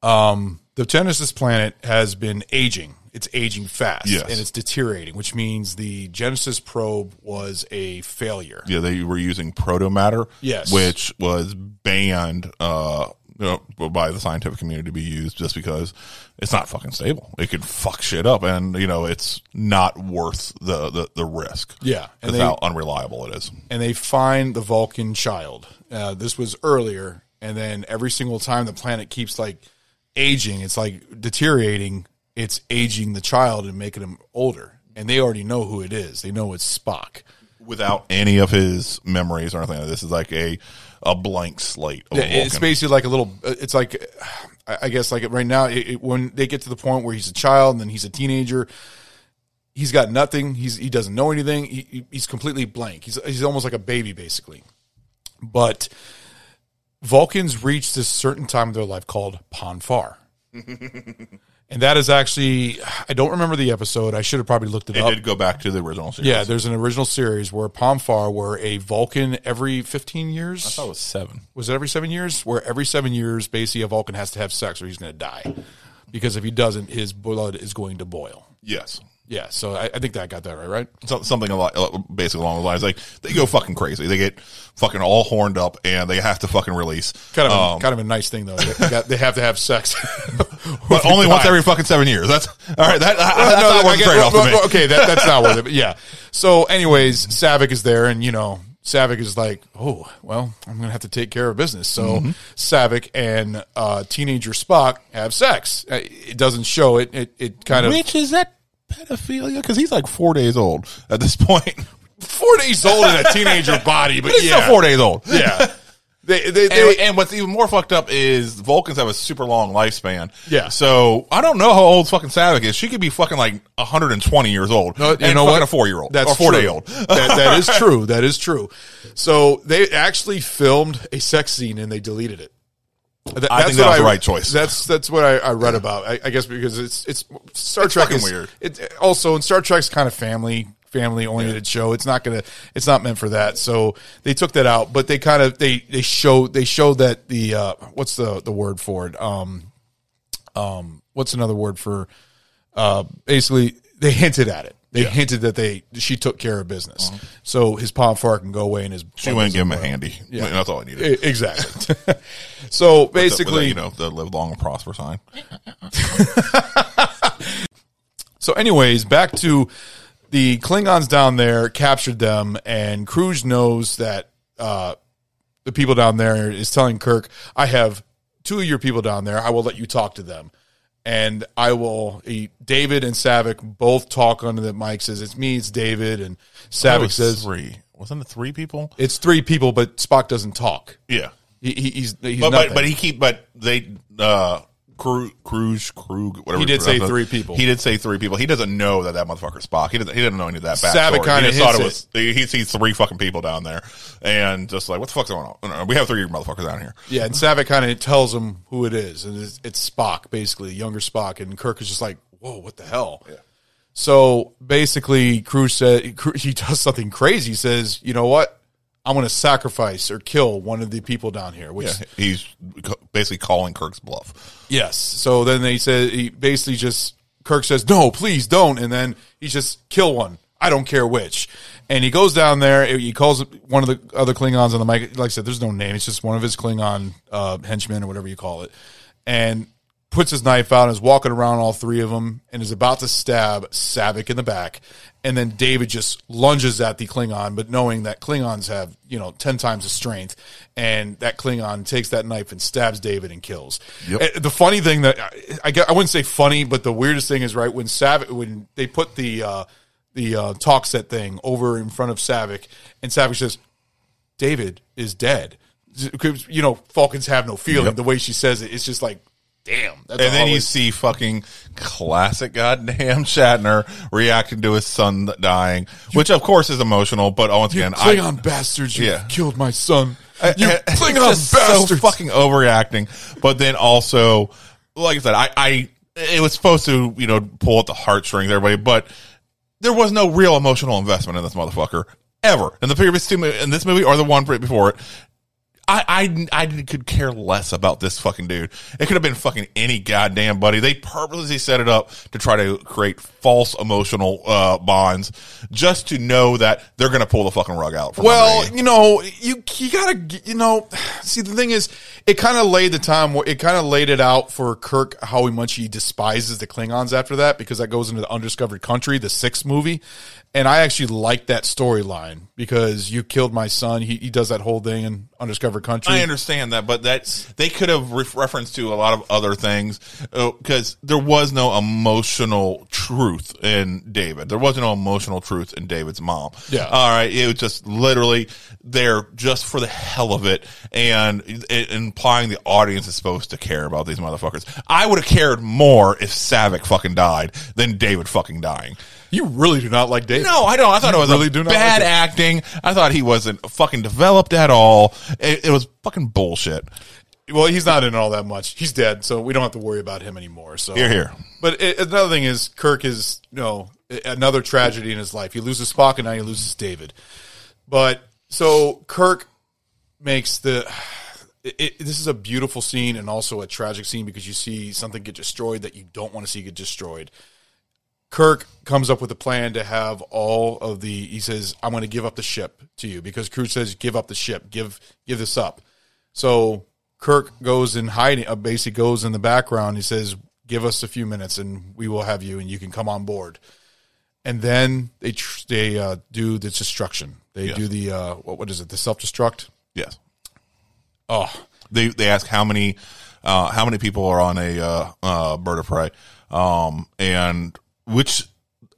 Um, the Genesis planet has been aging. It's aging fast Yes. and it's deteriorating, which means the Genesis probe was a failure. Yeah, they were using proto matter, Yes. which was banned uh, you know, by the scientific community to be used just because it's not fucking stable. It could fuck shit up, and you know it's not worth the the, the risk. Yeah, and they- how unreliable it is. and they find the Vulcan child. Uh, this was earlier, and then every single time the planet keeps like aging, it's like deteriorating. It's aging the child and making him older, and they already know who it is. They know it's Spock. without any of his memories or anything. like. This is like a a blank slate. Of Yeah, it's basically like a little. It's like, I guess, like right now, it, it, when they get to the point where he's a child and then he's a teenager, he's got nothing. He's he doesn't know anything. He, he- he's completely blank. He's he's almost like a baby, basically. But Vulcans reach this certain time of their life called Pon farr. and that is actually I don't remember the episode. I should have probably looked it, It up. did go back to the original series. Yeah, there's an original series where Pon farr were a Vulcan every 15 years. I thought it was seven. Was it every seven years? Where every seven years, basically, a Vulcan has to have sex or he's going to die. Because if he doesn't, his blood is going to boil. Yes. Yeah, so I, I think that I got that right, right? So, something a lot, basically along the lines like they go fucking crazy. They get fucking all horned up and they have to fucking release. Kind of, a, Um, kind of a nice thing though. They, got, they have to have sex, but only once every fucking seven years. That's all right. That, that's Well, no, not I worth get- trade off well, well, Okay, that, that's not worth it. But yeah. So, anyways, Saavik is there, and you know, Saavik is like, oh, well, I'm gonna have to take care of business. So, Mm-hmm. Saavik and uh, teenager Spock have sex. Uh, It doesn't show it. It, it kind of Which is that pedophilia? Because he's like four days old at this point. four days old in a teenager body, but But he's yeah, still four days old. yeah. They, they, And, they, and what's even more fucked up is Vulcans have a super long lifespan. Yeah. So I don't know how old fucking Saavik is. She could be fucking like 120 years old. No, you know what? A four year old. That's or four day old. that, that is true. That is true. So they actually filmed a sex scene and they deleted it. That- I think that's that was the right choice. That's that's what I, I read about. I, I guess because it's it's Star It's Trek is weird. It also in Star Trek's kind of family family oriented show. It's not gonna it's not meant for that. So they took that out, but they kind of they they show they show that the uh, what's the the word for it um um what's another word for uh basically they hinted at it. They hinted that they she took care of business, so his pon farr can go away and his Uh-huh. She went and give him a handy. Yeah. That's all I needed. Exactly. so With the- basically, you know, the live long and prosper sign. So, anyways, back to the Klingons down there captured them, and Kruge knows that uh, the people down there is telling Kirk, "I have two of your people down there. I will let you talk to them." And I will. David and Saavik both talk under the mic. Says it's me. It's David. And was says three. Wasn't it three people? it's three people, but Spock doesn't talk. Yeah. He, he, he's he's But, but but he keep but they uh Kruge, Kruge, Kruge, whatever. He did say three people. He did say three people. He doesn't know that that motherfucker's Spock. He doesn't. He didn't know any of that Saavik backstory. kinda thought it was. He sees three fucking people down there, and just like, what the fuck's going on? We have three motherfuckers down here. Yeah, and Saavik kind of tells him who it is, and it's, it's Spock, basically, younger Spock, and Kirk is just like, "Whoa, what the hell?" So basically, Kruge said he does something crazy. He says, "You know what? I'm going to sacrifice or kill one of the people down here." Which Yeah, he's basically calling Kirk's bluff. Yes. So then they said he basically just Kirk says, "No, please don't," and then he just kill one. I don't care which. And he goes down there. He calls one of the other Klingons on the mic. Like I said, there's no name. It's just one of his Klingon uh, henchmen or whatever you call it. And puts his knife out and is walking around all three of them and is about to stab Saavik in the back. And then David just lunges at the Klingon, but knowing that Klingons have, you know, 10 times the strength. And that Klingon takes that knife and stabs David and kills. Yep. The funny thing that I, I, I wouldn't say funny, but the weirdest thing is right when Saavik, when they put the, uh, the uh, talk set thing over in front of Saavik and Saavik says, David is dead. Because, You know, Vulcans have no feeling. Yep. The way she says it, it's just like, damn. And then you see fucking classic goddamn Shatner reacting to his son dying, which of course is emotional. But once you again, I Klingon bastards, you Yeah. killed my son. You I- it's Klingon bastards. so fucking overreacting. But then also, like I said, I, I it was supposed to you know pull at the heartstrings, everybody, but there was no real emotional investment in this motherfucker ever in the previous two in this movie or the one right before it. I, I, I could care less about this fucking dude. It could have been fucking any goddamn buddy. They purposely set it up to try to create false emotional uh, bonds just to know that they're going to pull the fucking rug out. From Well, you know, you you gotta, you know, see the thing is, it kind of laid the time. It kind of laid it out for Kirk how much he despises the Klingons after that because that goes into the Undiscovered Country, the sixth movie, and I actually like that storyline because you killed my son. He he does that whole thing in Undiscovered Country. I understand that, but that's they could have re- referenced to a lot of other things uh, because there was no emotional truth in David. There wasn't no emotional truth in David's mom. Yeah. all right. It was just literally there just for the hell of it and it, implying the audience is supposed to care about these motherfuckers. I would have cared more if Saavik fucking died than David fucking dying. You really do not like David. No, I don't. I thought You it was really do not bad like acting. I thought he wasn't fucking developed at all. It, it was fucking bullshit. Well, he's not in all that much. He's dead, so we don't have to worry about him anymore. So Here, here. But it, another thing is, Kirk is you know another tragedy in his life. He loses Spock, and now he loses David. But so Kirk makes the. It- this is a beautiful scene and also a tragic scene because you see something get destroyed that you don't want to see get destroyed. Kirk comes up with a plan to have all of the. He says, "I'm going to give up the ship to you," because Kruge says, "Give up the ship. Give give this up." So Kirk goes in hiding. Uh, basically, goes in the background. He says, "Give us a few minutes, and we will have you, and you can come on board." And then they tr- they uh, do the destruction. They Yes. do the uh, what what is it? The self destruct. Yes. Oh, They they ask how many uh, how many people are on a uh, uh, bird of prey, um, and which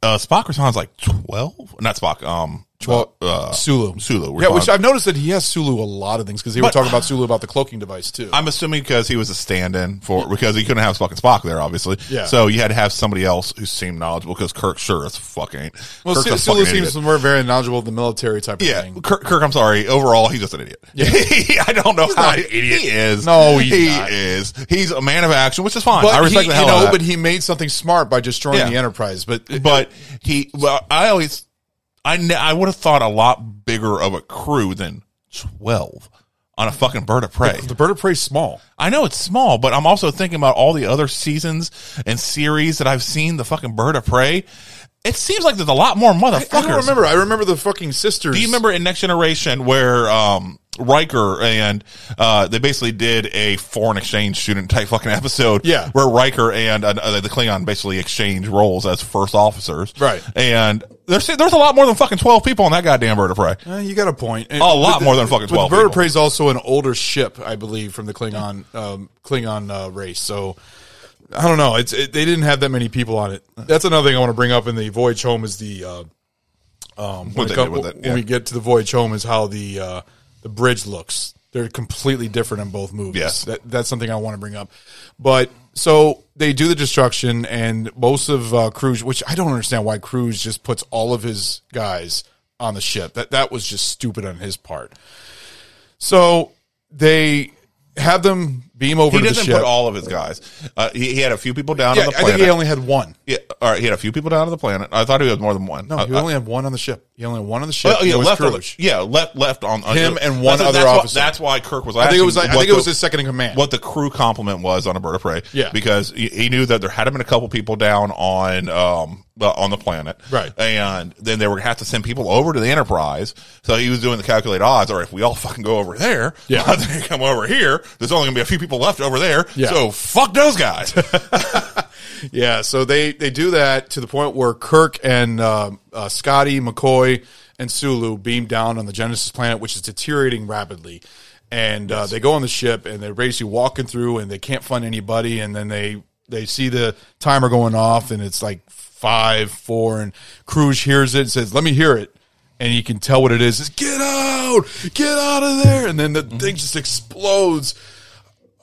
uh, Spock responds like twelve. Not Spock. Um, Well, uh, Sulu. Sulu. Yeah, which I've noticed that he has Sulu a lot of things because they were But- talking about Sulu about the cloaking device too. I'm assuming because he was a stand-in for because he couldn't have fucking Spock there, obviously. Yeah. So you had to have somebody else who seemed knowledgeable because Kirk sure as fuck ain't. well, Kirk's Su- a Sulu fucking seems idiot. more very knowledgeable of the military type of Yeah, thing. Kirk, Kirk. I'm sorry. Overall, he's just an idiot. I don't know He's how not an idiot. he is. No, he's he not. is. He's a man of action, which is fine. I respect he, the hell you out know, of that. but he made something smart by destroying Yeah. the Enterprise. But but he well i always i ne- i would have thought a lot bigger of a crew than 12 on a fucking bird of prey the bird of prey is small. i know it's small but i'm also thinking about all the other seasons and series that i've seen the fucking bird of prey it seems like there's a lot more motherfuckers I don't remember. I remember the fucking sisters. do you remember in Next Generation where um, Riker and uh, they basically did a foreign exchange student type fucking episode? Yeah. where Riker and uh, the Klingon basically exchange roles as first officers. Right. and there's there's a lot more than fucking twelve people on that goddamn bird of prey. Uh, you got a point. A lot more than fucking 12 The Bird of. Prey is also an older ship, I believe, from the Klingon um, Klingon uh, race. So I don't know. It's it, they didn't have that many people on it. That's another thing I want to bring up in the Voyage Home is the uh, um, when, What it they come- it, when we get to the Voyage Home is how the uh, the bridge looks. They're completely different in both movies. Yes. That, that's something I want to bring up. But so they do the destruction, and most of uh, Kruge, which I don't understand why Kruge just puts all of his guys on the ship. That that was just stupid on his part. So they have them beam over He to the doesn't ship. put all of his guys. Uh, he, he had a few people down yeah, on the I planet. think he only had one. yeah, all right. He had a few people down on the planet. I thought he had more than one. No, Uh, he uh, only had one on the ship. He only had one on the ship. Well, yeah, It was left on yeah, left left on on- Him and one that's, other that's why- officer. that's why Kirk was. I think it was. I think it was the- his second in command. what the crew compliment was on a bird of prey. Yeah. because he, he knew that there had been a couple people down on um uh, on the planet, Right. And then they were gonna have to send people over to the Enterprise. So he was doing the calculate odds. Or if we all fucking go over there, Yeah. by the time they come over here. There's only gonna be a few people left over there. Yeah. So fuck those guys. Yeah, so they they do that to the point where Kirk and uh, uh, Scotty, McCoy, and Sulu beam down on the Genesis planet, which is deteriorating rapidly. And uh, they go on the ship, and they're basically walking through, and they can't find anybody. And then they they see the timer going off, and it's like five, four, and Kruge hears it and says, "Let me hear it." And you can tell what it is. It's get out, get out of there, and then the thing just explodes.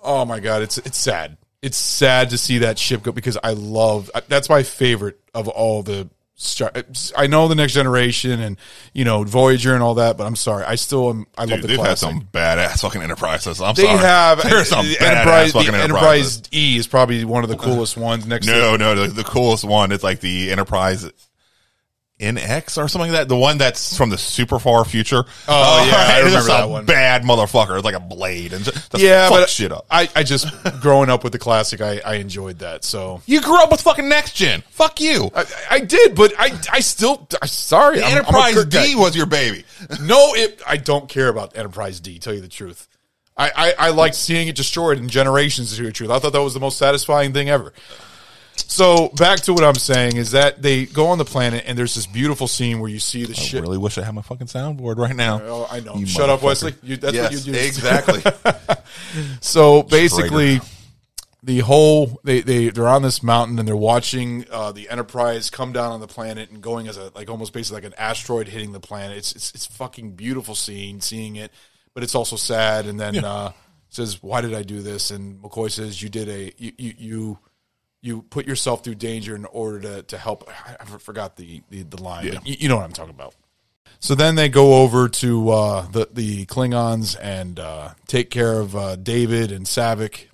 Oh my god, it's it's sad. it's sad to see that ship go because I love uh, that's my favorite of all the. Star, I know the next generation and you know Voyager and all that, but I'm sorry, I still am. I love the they've classic. had some badass fucking enterprises. I'm they sorry. have There's some the badass Enterprise. fucking The enterprises. Enterprise E is probably one of the coolest ones. Next, No, to, no, the, the coolest one is like the Enterprise NX or something like that. The one that's from the super far future. Oh, yeah, I remember that a one. Bad motherfucker. It's like a blade and just, just yeah, fuck but shit up. I, I just growing up with the classic, I, I enjoyed that. So You grew up with fucking next gen. Fuck you. I, I did, but I I still I, sorry. I'm- I'm Enterprise guy. D was your baby. No, it. I don't care about Enterprise D. Tell you the truth, I I, I liked seeing it destroyed in generations. To tell you the truth, I thought that was the most satisfying thing ever. So back to what I'm saying is that they go on the planet and there's this beautiful scene where you see the shit I ship. really wish I had my fucking soundboard right now. Oh, I know. You Shut up. Wesley. You, that's yes, what you do. exactly. So basically, the whole they they they're on this mountain and they're watching uh, the Enterprise come down on the planet and going as a like almost basically like an asteroid hitting the planet. It's it's it's fucking beautiful scene seeing it, but it's also sad. And then uh, says, "Why did I do this?" And McCoy says, "You did a you you." you you put yourself through danger in order to, to help. I forgot the, the, the line. Yeah. you, you know what I'm talking about. So then they go over to uh, the the Klingons and uh, take care of uh, David and Saavik,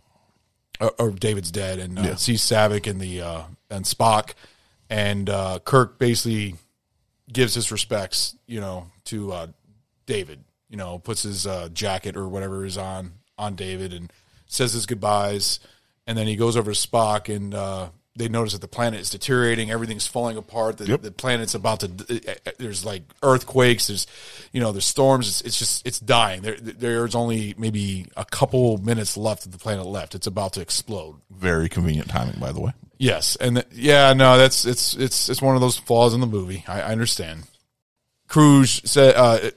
or, or David's dead, and uh, Yeah. see Saavik and the uh, and Spock, and uh, Kirk basically gives his respects, you know, to uh, David. You know, puts his uh, jacket or whatever is on on David and says his goodbyes, and then he goes over to Spock and. Uh, they notice that the planet is deteriorating. Everything's falling apart. The, Yep. the planet's about to. There's like earthquakes. There's, you know, there's storms. It's, it's just it's dying. There, there's only maybe a couple minutes left of the planet left. It's about to explode. Very convenient timing, by the way. Yes, and yeah, no, that's it's it's it's one of those flaws in the movie. I, I understand. Kruge said, uh,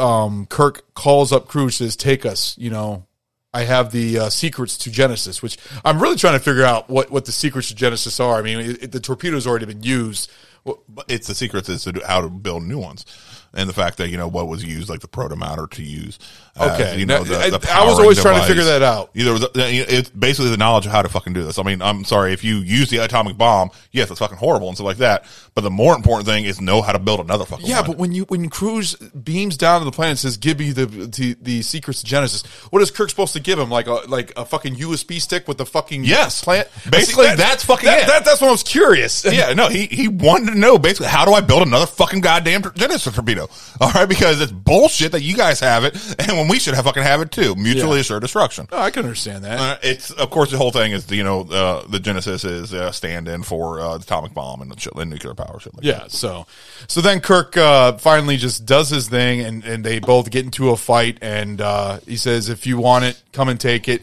um, Kirk calls up Kruge says, "Take us." You know, I have the uh, secrets to Genesis, which I'm really trying to figure out what what the secrets to Genesis are. I mean, it, it- the torpedo's already been used. Well, it's the secrets is to how to build new ones, and the fact that you know what was used, like the proto matter, to use. Okay. you know, Now, the, I- the I was always trying to figure that out. Either was, uh, it's basically the knowledge of how to fucking do this. I mean, I'm sorry if you use the atomic bomb. Yes, it's fucking horrible and stuff like that. But the more important thing is know how to build another fucking. Yeah, one. but when you when Kruge beams down to the planet and says, "Give me the, the the secrets to Genesis," what is Kirk supposed to give him? Like a like a fucking USB stick with the fucking Yes. plant. Basically, See, that's fucking that, it. that- that's what I was curious. yeah, no, he he wanted to know basically how do I build another fucking goddamn Genesis torpedo? All right, because it's bullshit that you guys have it, and when we should have fucking have it too. Mutually Yeah. assured destruction. Oh, I can understand that. Uh, it's of course the whole thing is you know uh, the Genesis is uh, stand in for uh, the atomic bomb and, the shit, and nuclear power shit. Like Yeah, that. so so then Kirk uh, finally just does his thing, and and they both get into a fight, and uh, he says, "If you want it, come and take it,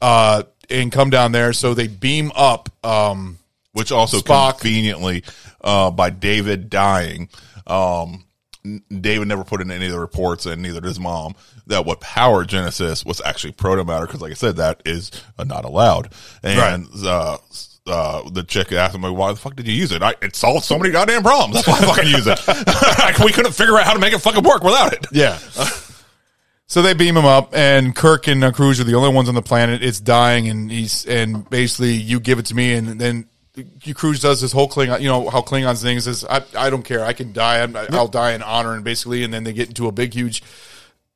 uh, and come down there." So they beam up. Um, which also Spock. conveniently uh, by David dying. Um, n- David never put in any of the reports, and neither did his mom, that what powered Genesis was actually proto matter. Because, like I said, that is uh, not allowed. And uh, uh, the chick asked him, like, "Why the fuck did you use it? I, it solved so many goddamn problems. That's why I fucking use it. we couldn't figure out how to make it fucking work without it." Yeah. so they beam him up, and Kirk and Kruge are the only ones on the planet. It's dying, and he's and basically you give it to me, and then Kruge does this whole Klingon. You know how Klingons thing is. I I don't care. I can die. I'm, I'll die in honor, and basically, and then they get into a big huge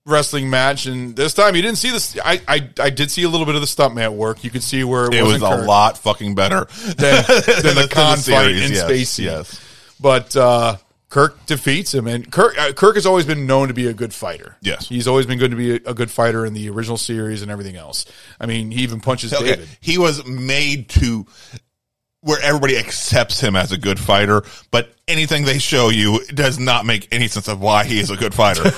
wrestling match. And this time, you didn't see this. I I, I did see a little bit of the stuntman at work. You could see where it, It was a Kirk lot fucking better than, than the Khan fight in yes, space. Yes. But uh, Kirk defeats him, and Kirk uh, Kirk has always been known to be a good fighter. Yes. he's always been good to be a, a good fighter in the original series and everything else. I mean, he even punches Okay, David. He was made to where everybody accepts him as a good fighter, but anything they show you does not make any sense of why he is a good fighter.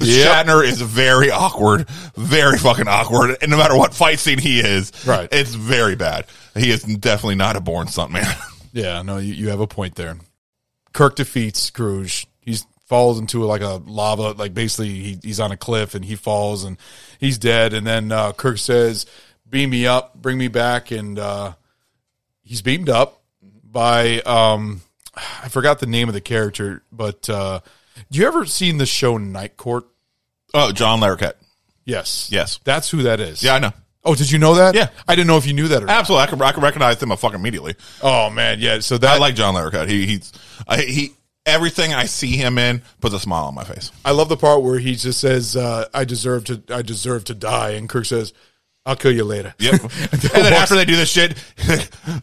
Shatner is very awkward, very fucking awkward, and no matter what fight scene he is, Right. it's very bad. He is definitely not a born stuntman. Yeah, no, you, you have a point there. Kirk defeats Kruge. He falls into like a lava, like basically he, he's on a cliff and he falls and he's dead. And then uh, Kirk says, "Beam me up, bring me back," and uh, he's beamed up by um, I forgot the name of the character, but uh, do you ever seen the show Night Court? oh, John Larroquette. Yes, Yes. that's who that is. Yeah, I know. Oh, did you know that? Yeah. I didn't know if you knew that or not. Absolutely, I could I could recognize him a fucking immediately. Oh man, yeah. So that I like John Larroquette. He he's I, he everything I see him in puts a smile on my face. I love the part where he just says, uh, "I deserve to, I deserve to die," and Kirk says, "I'll kill you later." Yep. and then after they do this shit,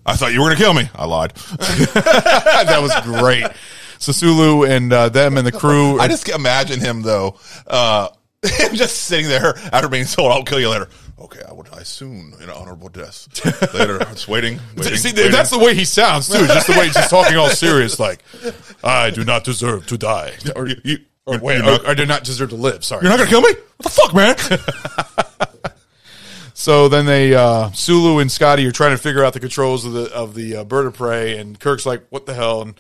I thought you were gonna kill me. I lied. that was great. So Sulu and uh, them and the crew. I just imagine him though, uh, just sitting there after being told, "I'll kill you later." Okay, I will die soon in honorable death. Later, just waiting. waiting, See, waiting. that's the way he sounds too. Just the way he's just talking all serious, like I do not deserve to die, or, You- you- or wait, you're or, not- I do not deserve to live. Sorry, You're not gonna kill me? What the fuck, man? So then they uh, Sulu and Scotty are trying to figure out the controls of the of the uh, bird of prey, and Kirk's like, "What the hell?" And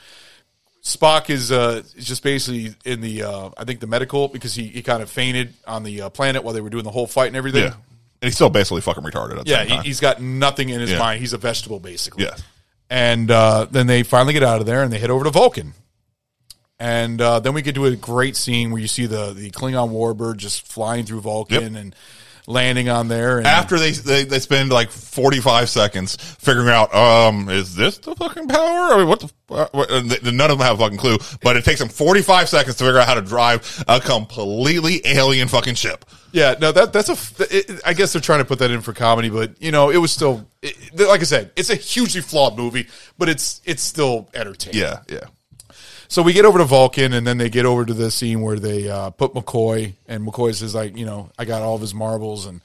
Spock is uh, is just basically in the uh, I think the medical because he, he kind of fainted on the uh, planet while they were doing the whole fight and everything. yeah, and he's still basically fucking retarded. At the Yeah, he, he's got nothing in his Yeah. mind. He's a vegetable basically. yeah. And uh, then they finally get out of there and they head over to Vulcan. And uh, then we get to a great scene where you see the the Klingon warbird just flying through Vulcan and landing on there. And After they, they they spend like forty five seconds figuring out, um, is this the fucking power? I mean, what the? Uh, th- none of them have a fucking clue. But it takes them forty five seconds to figure out how to drive a completely alien fucking ship. Yeah, no, that that's a. It, I guess they're trying to put that in for comedy, but you know, it was still, it, like I said, it's a hugely flawed movie, but it's it's still entertaining. Yeah, yeah. So we get over to Vulcan, and then they get over to the scene where they uh, put McCoy, and McCoy says like, you know, I got all of his marbles, and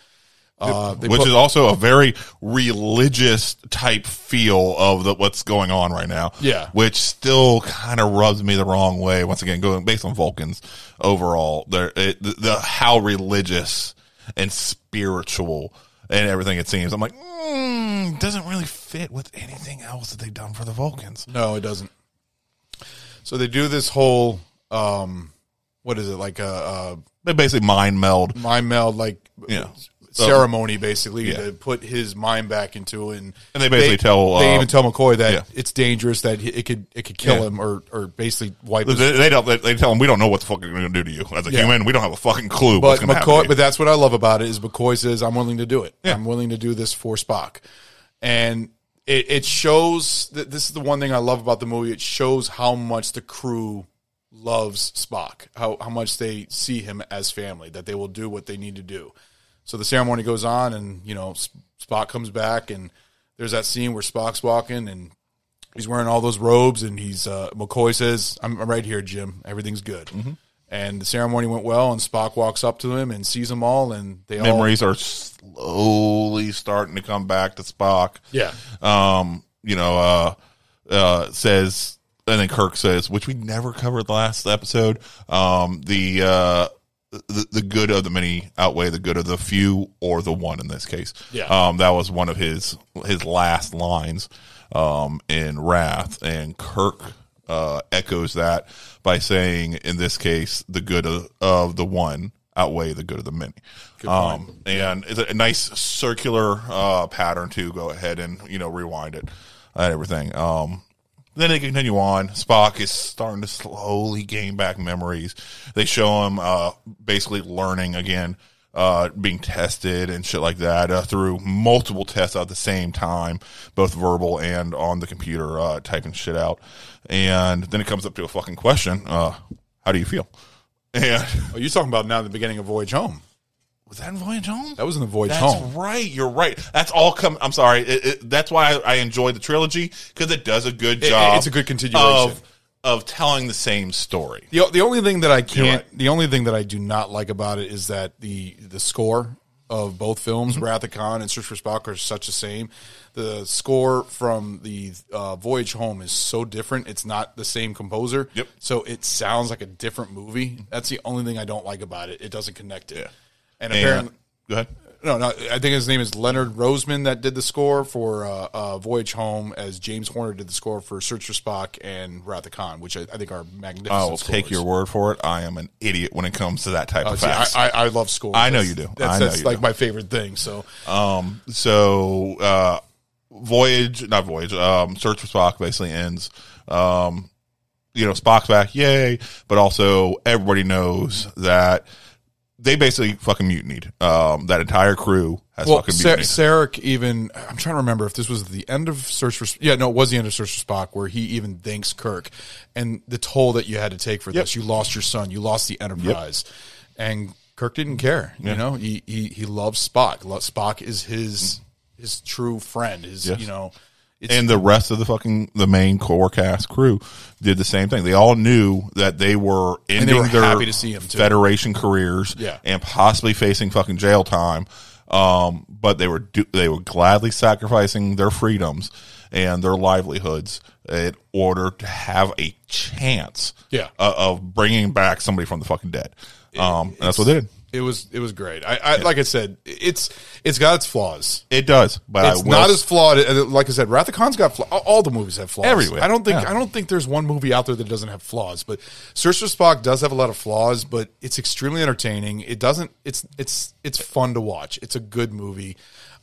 uh, they Which put- is also a very religious type feel of the, what's going on right now. Yeah. Which still kind of rubs me the wrong way. Once again, going based on Vulcans overall, they're, the, the how religious and spiritual and everything it seems. I'm like, mm, doesn't really fit with anything else that they've done for the Vulcans. No, it doesn't. So they do this whole, um, what is it like a, a They basically mind meld. mind meld like Yeah. ceremony basically Yeah. to put his mind back into it. And, And they basically tell, they uh, even tell McCoy that yeah. it's dangerous that it could it could kill Yeah. him or or basically wipe They, they don't. They, they tell them we don't know what the fuck they're going to do to you as a human. We don't have a fucking clue But what's going happen. McCoy, but that's what I love about it is McCoy says I'm willing to do it. I'm willing to do this for Spock, and it, it shows that this is the one thing I love about the movie. It shows how much the crew loves Spock, how how much they see him as family, that they will do what they need to do. So the ceremony goes on, and you know Spock comes back, and there's that scene where Spock's walking and. He's wearing all those robes, and he's uh, McCoy says, "I'm, right here, Jim. Everything's good." Mm-hmm. And the ceremony went well, and Spock walks up to him and sees them all, and they all memories are slowly starting to come back to Spock. Yeah. Um, you know, uh, uh, says, and then Kirk says, which we never covered the last episode, um, the, uh, the, the good of the many outweigh the good of the few or the one in this case. Yeah. Um, that was one of his, his last lines, um, in Wrath and Kirk, uh, echoes that by saying, in this case, the good of, of the one outweigh the good of the many. Um, and it's a nice circular, uh, pattern to go ahead and, you know, rewind it and everything. Um, then they continue on. Spock is starting to slowly gain back memories. They show him, uh, basically learning again, uh, being tested and shit like that, uh, through multiple tests at the same time, both verbal and on the computer, uh, typing shit out. And then it comes up to a fucking question. Uh, how do you feel? And Oh, you're talking about now the beginning of Voyage Home. was that in Voyage Home? That was in the Voyage That's Home. That's right. You're right. That's all come. I'm sorry. It, it, that's why I, I enjoy the trilogy because it does a good It- job. it's a good continuation. of of telling the same story. The, the only thing that I can't, the only thing that I do not like about it is that the the score of both films, Mm-hmm. Wrath of Khan and Search for Spock, are such the same. The score from the uh, Voyage Home is so different; it's not the same composer. Yep. So it sounds like a different movie. That's the only thing I don't like about it. It doesn't connect it. And apparently, go ahead. No, no, I think his name is Leonard Rosenman that did the score for uh, uh, Voyage Home, as James Horner did the score for Search for Spock and Wrath of Khan, which I, I think are magnificent. I will take your word for it. I am an idiot when it comes to that type Uh, of see, facts. I, I, I love scores. I know That's- you do. That's, that's you like do. my favorite thing. So Um, so, uh, Voyage, not Voyage, um, Search for Spock basically ends. Um, you know, Spock's back, yay. But also, everybody knows that they basically fucking mutinied. Um, that entire crew has Well, fucking mutinied. Sarek even I'm trying to remember if this was the end of Search for yeah no it was the end of Search for Spock where he even thanks Kirk and the toll that you had to take for Yep. this you lost your son you lost the Enterprise and Kirk didn't care you Yeah. know he he he loves Spock Spock is his his true friend his Yes. you know it's, and the rest of the fucking the main core cast crew did the same thing. They all knew that they were ending they were their happy to see him. Federation careers, Yeah. and possibly facing fucking jail time. Um, but they were do, they were gladly sacrificing their freedoms and their livelihoods in order to have a chance, Yeah. uh, of bringing back somebody from the fucking dead. Um, and that's what they did. it was it was great I, I like I said it's it's got its flaws It does, but it's will not as flawed. uh, Like I said, Wrath of Khan's got flaws. All the movies have flaws. Everywhere, I don't think yeah. I don't think there's one movie out there that doesn't have flaws. But Search for Spock does have a lot of flaws, but it's extremely entertaining. It doesn't. It's it's it's fun to watch. It's a good movie.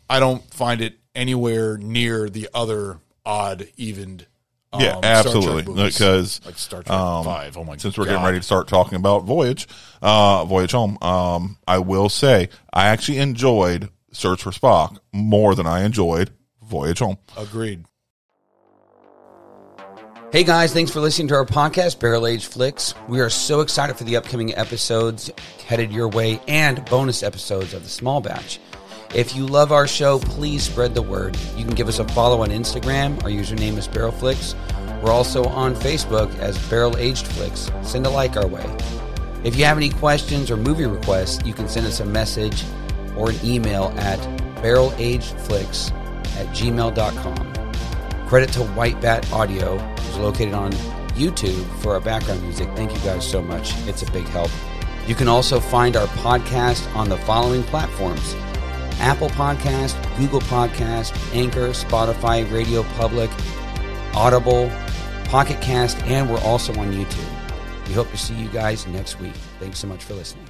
I don't find it anywhere near the other odd evened. Um, Yeah, Star absolutely. movies. Because like Star Trek um, Five. Oh my! since we're God. getting ready to start talking about Voyage, uh, Voyage Home, um, I will say I actually enjoyed Search for Spock more than I enjoyed Voyage Home. agreed. Hey guys, thanks for listening to our podcast, Barrel Aged Flicks. We are so excited for the upcoming episodes headed your way and bonus episodes of the small batch. If you love our show, please spread the word. You can give us a follow on Instagram. Our username is Barrel Flicks. We're also on Facebook as Barrel Aged Flicks. Send a like our way. If you have any questions or movie requests, you can send us a message or an email at barrelagedflicks at gmail.com. Credit to White Bat Audio, who's located on YouTube for our background music. Thank you guys so much. It's a big help. You can also find our podcast on the following platforms Apple Podcast, Google Podcast, Anchor, Spotify, Radio Public, Audible, Pocket Cast, and we're also on YouTube. We hope to see you guys next week. Thanks so much for listening.